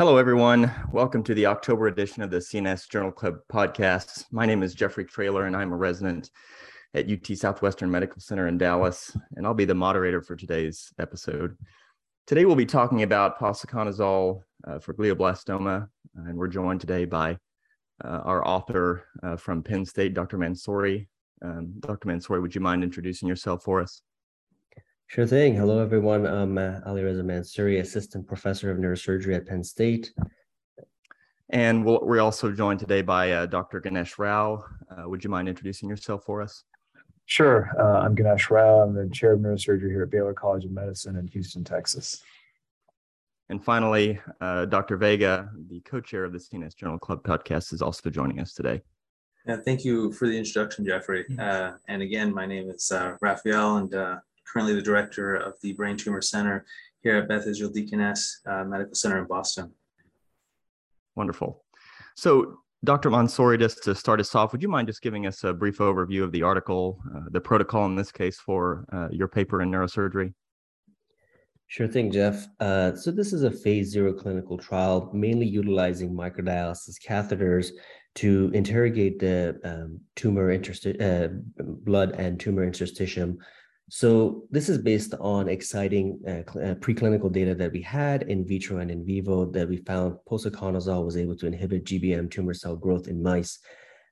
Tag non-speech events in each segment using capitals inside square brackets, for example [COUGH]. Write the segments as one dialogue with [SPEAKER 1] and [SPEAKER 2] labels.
[SPEAKER 1] Hello, everyone. Welcome to the October edition of the CNS Journal Club podcast. My name is Jeffrey Traylor, and I'm a resident at UT Southwestern Medical Center in Dallas, and I'll be the moderator for today's episode. Today, we'll be talking about posaconazole uh, for glioblastoma, and we're joined today by uh, our author uh, from Penn State, Dr. Mansouri. Um, Dr. Mansouri, would you mind introducing yourself for us?
[SPEAKER 2] Sure thing. Hello, everyone. I'm uh, Ali Reza Mansouri, Assistant Professor of Neurosurgery at Penn State.
[SPEAKER 1] And we we are also joined today by uh, Dr. Ganesh Rao. Uh, would you mind introducing yourself for us?
[SPEAKER 3] Sure. Uh, I'm Ganesh Rao. I'm the Chair of Neurosurgery here at Baylor College of Medicine in Houston, Texas.
[SPEAKER 1] And finally, uh, Dr. Vega, the co-chair of the CNS Journal Club podcast, is also joining us today.
[SPEAKER 4] Yeah, thank you for the introduction, Jeffrey. Uh, and again, my name is uh, Rafael, and uh, currently the director of the Brain Tumor Center here at Beth Israel Deaconess uh, Medical Center in Boston.
[SPEAKER 1] Wonderful. So, Dr. Mansouri, just to start us off, would you mind just giving us a brief overview of the article, uh, the protocol in this case for uh, your paper in neurosurgery?
[SPEAKER 2] Sure thing, Jeff. Uh, so this is a phase zero clinical trial, mainly utilizing microdialysis catheters to interrogate the um, tumor intersti- uh, blood and tumor interstitium so this is based on exciting uh, uh, preclinical data that we had in vitro and in vivo that we found posaconazole was able to inhibit GBM tumor cell growth in mice.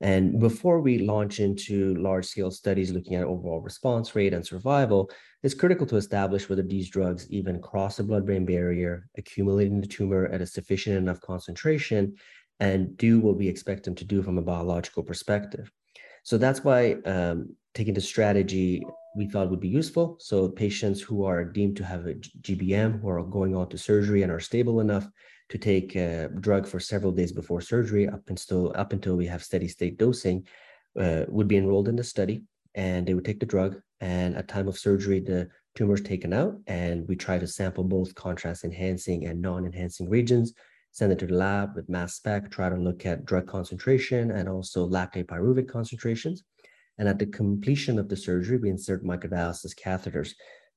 [SPEAKER 2] And before we launch into large scale studies looking at overall response rate and survival, it's critical to establish whether these drugs even cross the blood brain barrier, accumulate in the tumor at a sufficient enough concentration, and do what we expect them to do from a biological perspective. So that's why um, taking the strategy we thought would be useful. So patients who are deemed to have a GBM, who are going on to surgery and are stable enough to take a drug for several days before surgery, up until up until we have steady state dosing, uh, would be enrolled in the study, and they would take the drug. And at time of surgery, the tumor is taken out, and we try to sample both contrast enhancing and non-enhancing regions. Send it to the lab with mass spec, try to look at drug concentration and also lactate pyruvate concentrations and at the completion of the surgery, we insert microdialysis catheters.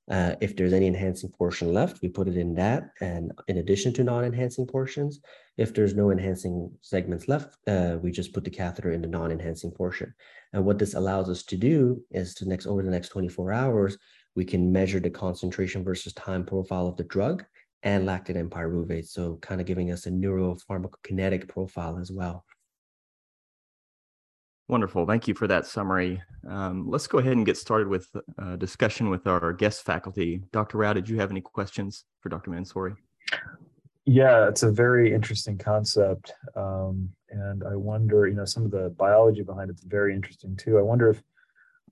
[SPEAKER 2] Uh, if there's any enhancing portion left, we put it in that. And in addition to non-enhancing portions, if there's no enhancing segments left, uh, we just put the catheter in the non-enhancing portion. And what this allows us to do is to next over the next 24 hours, we can measure the concentration versus time profile of the drug and lactate and pyruvate. So kind of giving us a neuropharmacokinetic profile as well.
[SPEAKER 1] Wonderful. Thank you for that summary. Um, let's go ahead and get started with a discussion with our guest faculty. Dr. Rao, did you have any questions for Dr. Mansouri?
[SPEAKER 3] Yeah, it's a very interesting concept. Um, and I wonder, you know, some of the biology behind it's very interesting too. I wonder if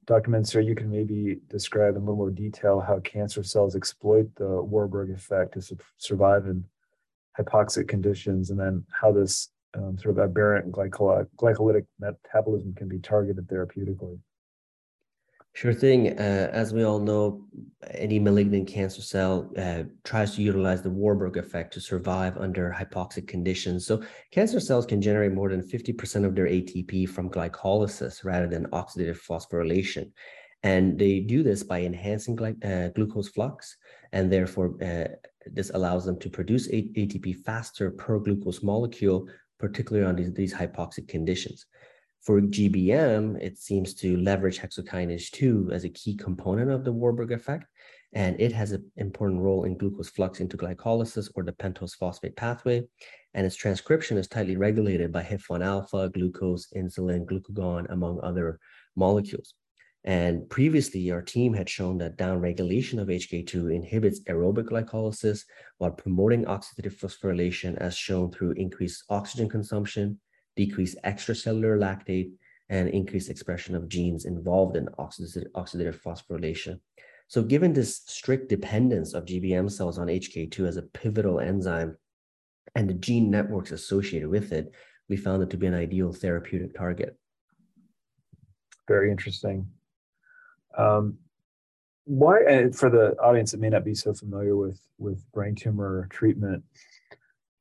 [SPEAKER 3] Dr. Mansouri, you can maybe describe in a little more detail how cancer cells exploit the Warburg effect to su- survive in hypoxic conditions and then how this um, sort of aberrant glycolytic metabolism can be targeted therapeutically.
[SPEAKER 2] Sure thing. Uh, as we all know, any malignant cancer cell uh, tries to utilize the Warburg effect to survive under hypoxic conditions. So, cancer cells can generate more than 50% of their ATP from glycolysis rather than oxidative phosphorylation. And they do this by enhancing gly- uh, glucose flux, and therefore, uh, this allows them to produce ATP faster per glucose molecule particularly on these, these hypoxic conditions. For GBM, it seems to leverage hexokinase 2 as a key component of the Warburg effect, and it has an important role in glucose flux into glycolysis or the pentose phosphate pathway. And its transcription is tightly regulated by HIF1 alpha, glucose, insulin, glucagon, among other molecules. And previously, our team had shown that downregulation of HK2 inhibits aerobic glycolysis while promoting oxidative phosphorylation, as shown through increased oxygen consumption, decreased extracellular lactate, and increased expression of genes involved in oxidative, phosphorylation. So, given this strict dependence of GBM cells on HK2 as a pivotal enzyme and the gene networks associated with it, we found it to be an ideal therapeutic target.
[SPEAKER 3] Very interesting. Um, why, and for the audience that may not be so familiar with with brain tumor treatment,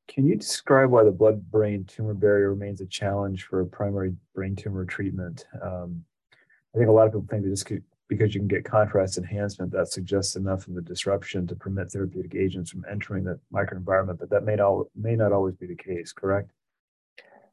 [SPEAKER 3] can you describe why the blood-brain tumor barrier remains a challenge for primary brain tumor treatment? Um, I think a lot of people think that just because you can get contrast enhancement, that suggests enough of a disruption to permit therapeutic agents from entering the microenvironment, but that may not, may not always be the case, correct?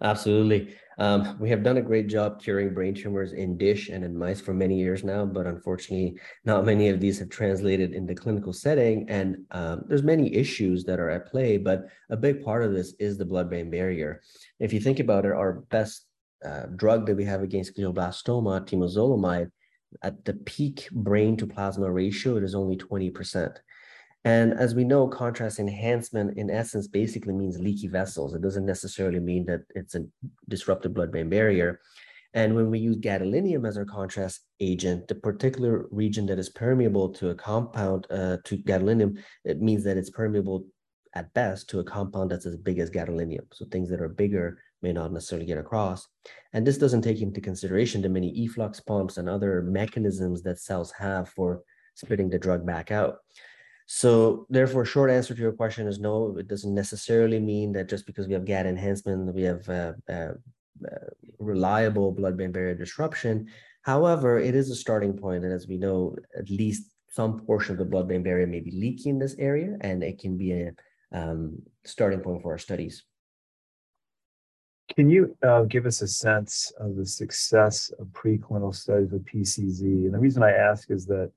[SPEAKER 2] Absolutely. Um, we have done a great job curing brain tumors in dish and in mice for many years now, but unfortunately, not many of these have translated in the clinical setting. And um, there's many issues that are at play, but a big part of this is the blood-brain barrier. If you think about it, our best uh, drug that we have against glioblastoma, temozolomide, at the peak brain to plasma ratio, it is only 20%. And as we know, contrast enhancement in essence basically means leaky vessels. It doesn't necessarily mean that it's a disrupted blood-brain barrier. And when we use gadolinium as our contrast agent, the particular region that is permeable to a compound, uh, to gadolinium, it means that it's permeable at best to a compound that's as big as gadolinium. So things that are bigger may not necessarily get across. And this doesn't take into consideration the many efflux pumps and other mechanisms that cells have for spitting the drug back out. So therefore, short answer to your question is no, it doesn't necessarily mean that just because we have GAD enhancement, we have uh, uh, uh, reliable blood-brain barrier disruption. However, it is a starting point, and as we know, at least some portion of the blood-brain barrier may be leaky in this area, and it can be a um, starting point for our studies.
[SPEAKER 3] Can you uh, give us a sense of the success of preclinical studies with PCZ? And the reason I ask is that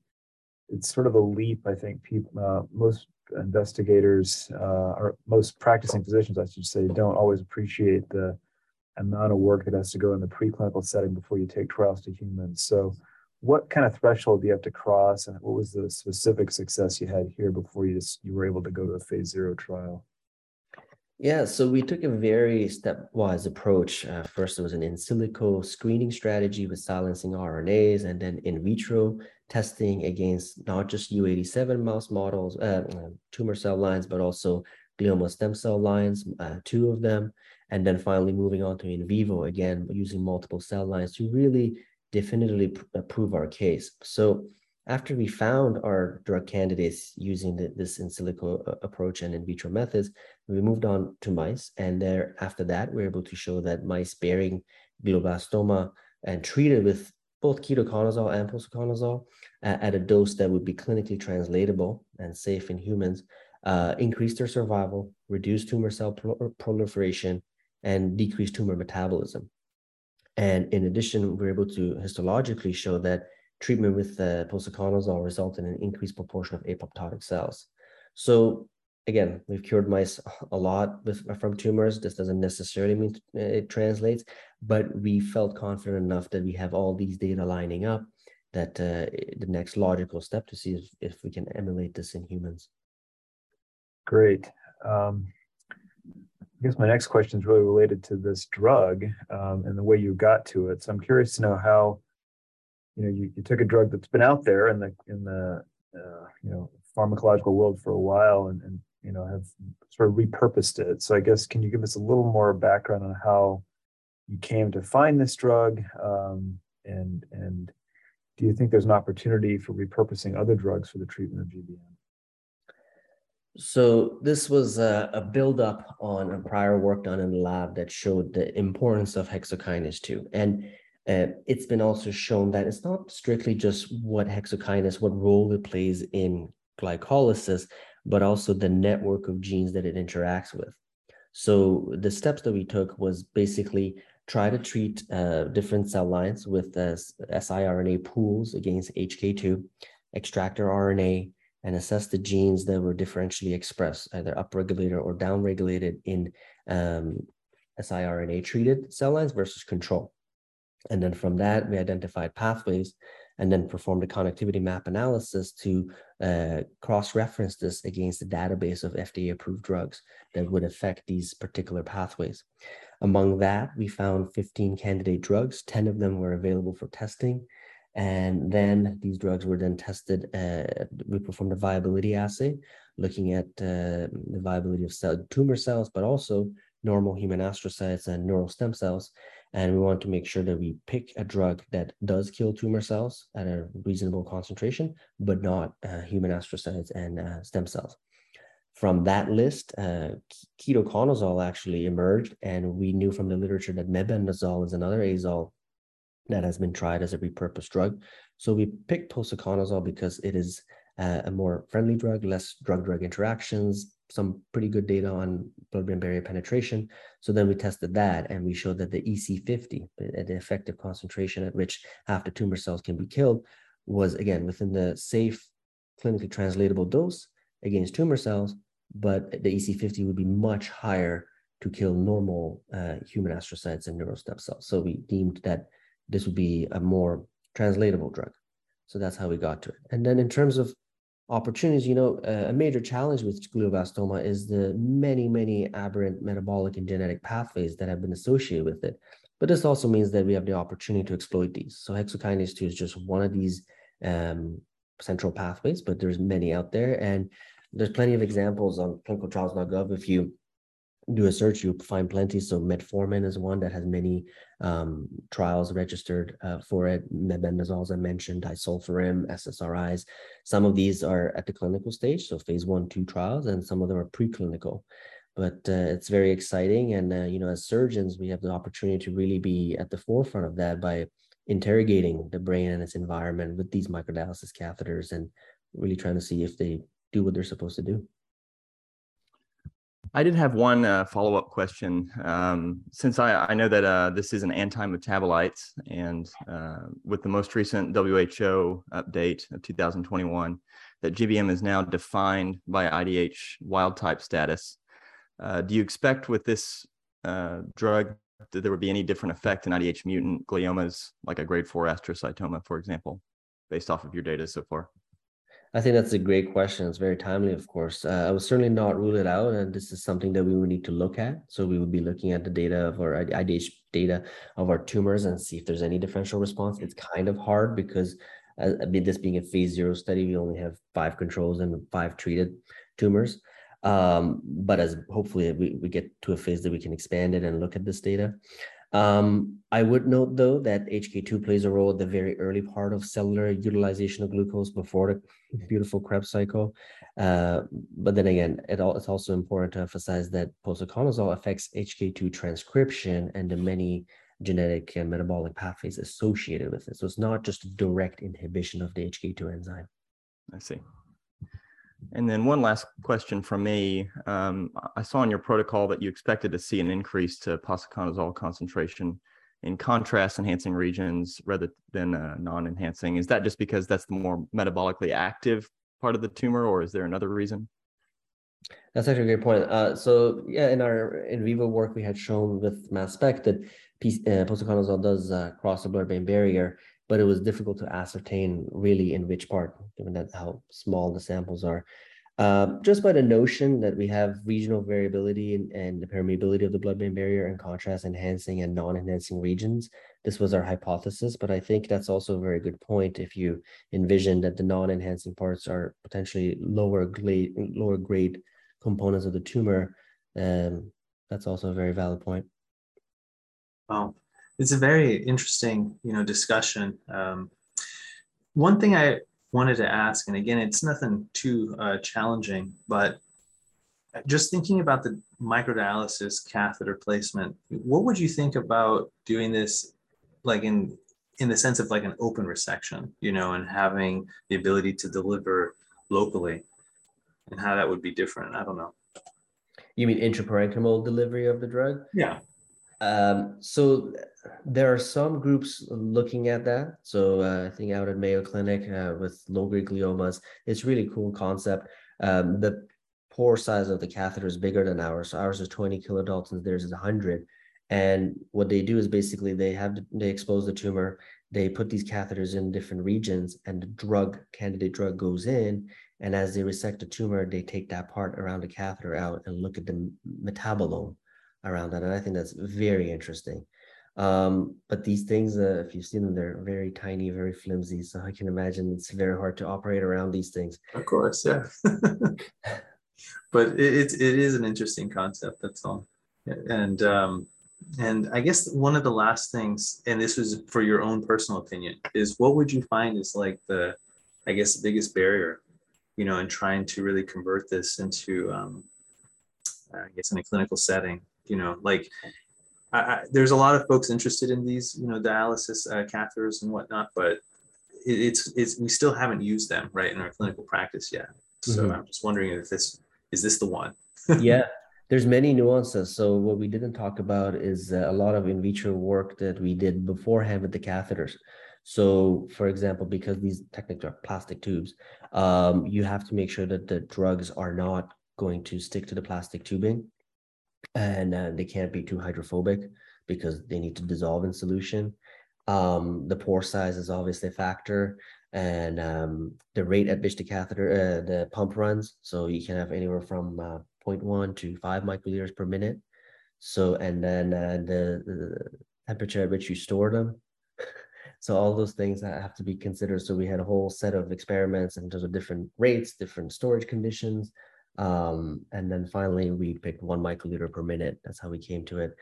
[SPEAKER 3] it's sort of a leap. I think people, uh, most investigators, uh, or most practicing physicians, I should say, don't always appreciate the amount of work that has to go in the preclinical setting before you take trials to humans. So, what kind of threshold do you have to cross, and what was the specific success you had here before you just you were able to go to a phase zero trial?
[SPEAKER 2] Yeah, so we took a very stepwise approach. Uh, first, it was an in silico screening strategy with silencing RNAs, and then in vitro testing against not just U87 mouse models, uh, uh, tumor cell lines, but also glioma stem cell lines, uh, two of them, and then finally moving on to in vivo again using multiple cell lines to really definitively pr- uh, prove our case. So after we found our drug candidates using the, this in silico uh, approach and in vitro methods, we moved on to mice. And there, after that, we were able to show that mice bearing glioblastoma and treated with both ketoconazole and posaconazole uh, at a dose that would be clinically translatable and safe in humans, uh, increased their survival, reduced tumor cell proliferation, and decreased tumor metabolism. And in addition, we are able to histologically show that treatment with uh, posaconazole resulted in an increased proportion of apoptotic cells. So again, we've cured mice a lot with, from tumors. This doesn't necessarily mean it translates, but we felt confident enough that we have all these data lining up that uh, the next logical step to see if, if we can emulate this in humans.
[SPEAKER 3] Great. Um, I guess my next question is really related to this drug um, and the way you got to it. So I'm curious to know how, you know, you, you took a drug that's been out there in the in the uh, you know pharmacological world for a while and, and you know have sort of repurposed it. So I guess can you give us a little more background on how you came to find this drug, um, and and do you think there's an opportunity for repurposing other drugs for the treatment of GBM?
[SPEAKER 2] So this was a, a build-up on a prior work done in the lab that showed the importance of hexokinase 2. And uh, it's been also shown that it's not strictly just what hexokinase, what role it plays in glycolysis, but also the network of genes that it interacts with. So the steps that we took was basically try to treat uh, different cell lines with uh, siRNA pools against HK2, extract their RNA, and assess the genes that were differentially expressed, either upregulated or downregulated in um, siRNA treated cell lines versus control. And then from that, we identified pathways and then performed a connectivity map analysis to uh, cross-reference this against the database of FDA-approved drugs that would affect these particular pathways. Among that, we found 15 candidate drugs. 10 of them were available for testing. And then these drugs were then tested. Uh, we performed a viability assay, looking at uh, the viability of cell, tumor cells, but also normal human astrocytes and neural stem cells. And we want to make sure that we pick a drug that does kill tumor cells at a reasonable concentration, but not uh, human astrocytes and uh, stem cells. From that list, uh, ketoconazole actually emerged, and we knew from the literature that mebendazole is another azole that has been tried as a repurposed drug. So we picked posaconazole because it is uh, a more friendly drug, less drug-drug interactions, some pretty good data on blood-brain barrier penetration. So then we tested that and we showed that the EC50, the effective concentration at which half the tumor cells can be killed, was again within the safe, clinically translatable dose against tumor cells, but the EC50 would be much higher to kill normal uh, human astrocytes and neural stem cells. So we deemed that this would be a more translatable drug. So that's how we got to it. And then in terms of opportunities, you know, a major challenge with glioblastoma is the many, many aberrant metabolic and genetic pathways that have been associated with it. But this also means that we have the opportunity to exploit these. So hexokinase 2 is just one of these um, central pathways, but there's many out there. And there's plenty of examples on clinicaltrials.gov. If you do a search, you'll find plenty. So metformin is one that has many um, trials registered uh, for it. Mebendazole, as I mentioned, disulfiram, SSRIs. Some of these are at the clinical stage, so phase one, two trials, and some of them are preclinical. But uh, it's very exciting, and uh, you know, as surgeons, we have the opportunity to really be at the forefront of that by interrogating the brain and its environment with these microdialysis catheters, and really trying to see if they do what they're supposed to do.
[SPEAKER 1] I did have one uh, follow up question. Um, since I, I, know that uh, this is an anti metabolite, and uh, with the most recent WHO update of 2021, that GBM is now defined by IDH wild type status. Uh, do you expect with this uh, drug that there would be any different effect in IDH mutant gliomas, like a grade 4 astrocytoma, for example, based off of your data so far?
[SPEAKER 2] I think that's a great question. It's very timely, of course. Uh, I would certainly not rule it out, and this is something that we would need to look at. So we would be looking at the data of our IDH data of our tumors and see if there's any differential response. It's kind of hard because, uh, this being a phase zero study, we only have five controls and five treated tumors. Um, but as hopefully we, we get to a phase that we can expand it and look at this data. Um, I would note though that HK2 plays a role at the very early part of cellular utilization of glucose before the beautiful Krebs cycle. Uh, but then again, it all, it's also important to emphasize that posaconazole affects HK2 transcription and the many genetic and metabolic pathways associated with it. So it's not just direct inhibition of the HK2 enzyme.
[SPEAKER 1] I see. And then one last question from me. Um, I saw in your protocol that you expected to see an increase to posaconazole concentration in contrast enhancing regions rather than uh, non-enhancing. Is that just because that's the more metabolically active part of the tumor, or is there another reason?
[SPEAKER 2] That's actually a great point. Uh, so yeah, in our in vivo work, we had shown with mass spec that uh, posaconazole does uh, cross the blood-brain barrier but it was difficult to ascertain really in which part, given that how small the samples are. Uh, just by the notion that we have regional variability and, the permeability of the blood-brain barrier and contrast enhancing and non-enhancing regions. This was our hypothesis, but I think that's also a very good point if you envision that the non-enhancing parts are potentially lower grade, lower grade components of the tumor. Um, that's also a very valid point.
[SPEAKER 4] Wow it's a very interesting, you know, discussion. Um, one thing I wanted to ask, and again, it's nothing too uh, challenging, but just thinking about the microdialysis catheter placement, what would you think about doing this, like in in the sense of like an open resection, you know, and having the ability to deliver locally, and how that would be different? I don't know.
[SPEAKER 2] You mean intraparenchymal delivery of the drug?
[SPEAKER 4] Yeah.
[SPEAKER 2] Um, so there are some groups looking at that. So uh, I think out at Mayo Clinic uh, with low-grade gliomas, it's really cool concept. Um, the pore size of the catheter is bigger than ours. So ours is 20 kilodaltons, theirs is 100. And what they do is basically they have they expose the tumor, they put these catheters in different regions, and the drug candidate drug goes in. And as they resect the tumor, they take that part around the catheter out and look at the metabolome around that. And I think that's very interesting. Um, but these things, uh, if you've seen them, they're very tiny, very flimsy. So I can imagine it's very hard to operate around these things.
[SPEAKER 4] Of course, yeah. [LAUGHS] but it, it, it is an interesting concept. That's all. And um, and I guess one of the last things, and this was for your own personal opinion, is what would you find is like the, I guess, the biggest barrier, you know, in trying to really convert this into, um, I guess, in a clinical setting you know like I, I, there's a lot of folks interested in these you know dialysis uh, catheters and whatnot but it, it's it's we still haven't used them right in our clinical practice yet. So mm-hmm. I'm just wondering if this is this the one. [LAUGHS]
[SPEAKER 2] yeah, there's many nuances. So what we didn't talk about is uh, a lot of in vitro work that we did beforehand with the catheters. So, for example, because these technically are plastic tubes, um, you have to make sure that the drugs are not going to stick to the plastic tubing, and uh, they can't be too hydrophobic because they need to dissolve in solution. Um, the pore size is obviously a factor, and um, the rate at which the catheter, uh, the pump runs. So you can have anywhere from uh, 0.1 to 5 microliters per minute. So, and then uh, the, the temperature at which you store them. [LAUGHS] so all those things that have to be considered. So we had a whole set of experiments in terms of different rates, different storage conditions. Um, and then finally we picked one microliter per minute. That's how we came to it.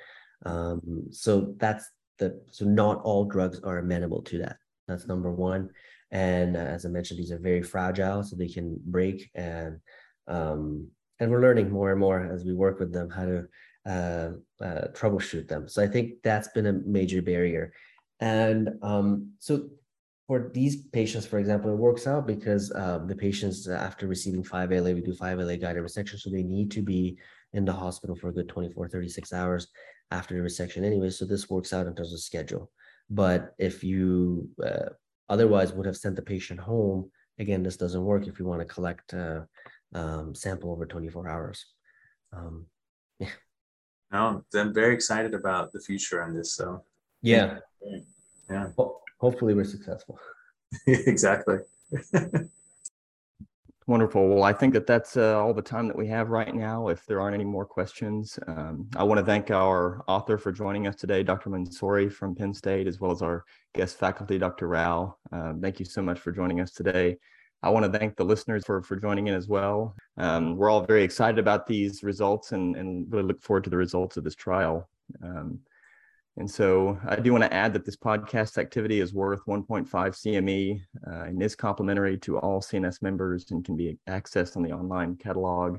[SPEAKER 2] Um, so that's the, so not all drugs are amenable to that. That's number one. And uh, as I mentioned, these are very fragile, so they can break and um, and we're learning more and more as we work with them how to uh, uh, troubleshoot them. So I think that's been a major barrier. And um, so for these patients, for example, it works out because um, the patients after receiving 5-ALA, we do 5-ALA guided resection, so they need to be in the hospital for a good 24, 36 hours after the resection anyway. So this works out in terms of schedule. But if you uh, otherwise would have sent the patient home, again, this doesn't work if you want to collect uh, um, sample over 24 hours. Um,
[SPEAKER 4] yeah. No, I'm very excited about the future on this. So
[SPEAKER 2] yeah,
[SPEAKER 4] yeah.
[SPEAKER 2] Well, hopefully we're successful. [LAUGHS] [LAUGHS]
[SPEAKER 4] exactly. [LAUGHS]
[SPEAKER 1] Wonderful. Well, I think that that's uh, all the time that we have right now. If there aren't any more questions, um, I want to thank our author for joining us today, Dr. Mansouri from Penn State, as well as our guest faculty, Dr. Rao. Uh, thank you so much for joining us today. I want to thank the listeners for, for joining in as well. Um, we're all very excited about these results and, and really look forward to the results of this trial. Um, and so I do want to add that this podcast activity is worth 1.5 CME uh, and is complimentary to all CNS members and can be accessed on the online catalog.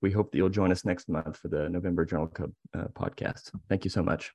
[SPEAKER 1] We hope that you'll join us next month for the November Journal Club uh, podcast. Thank you so much.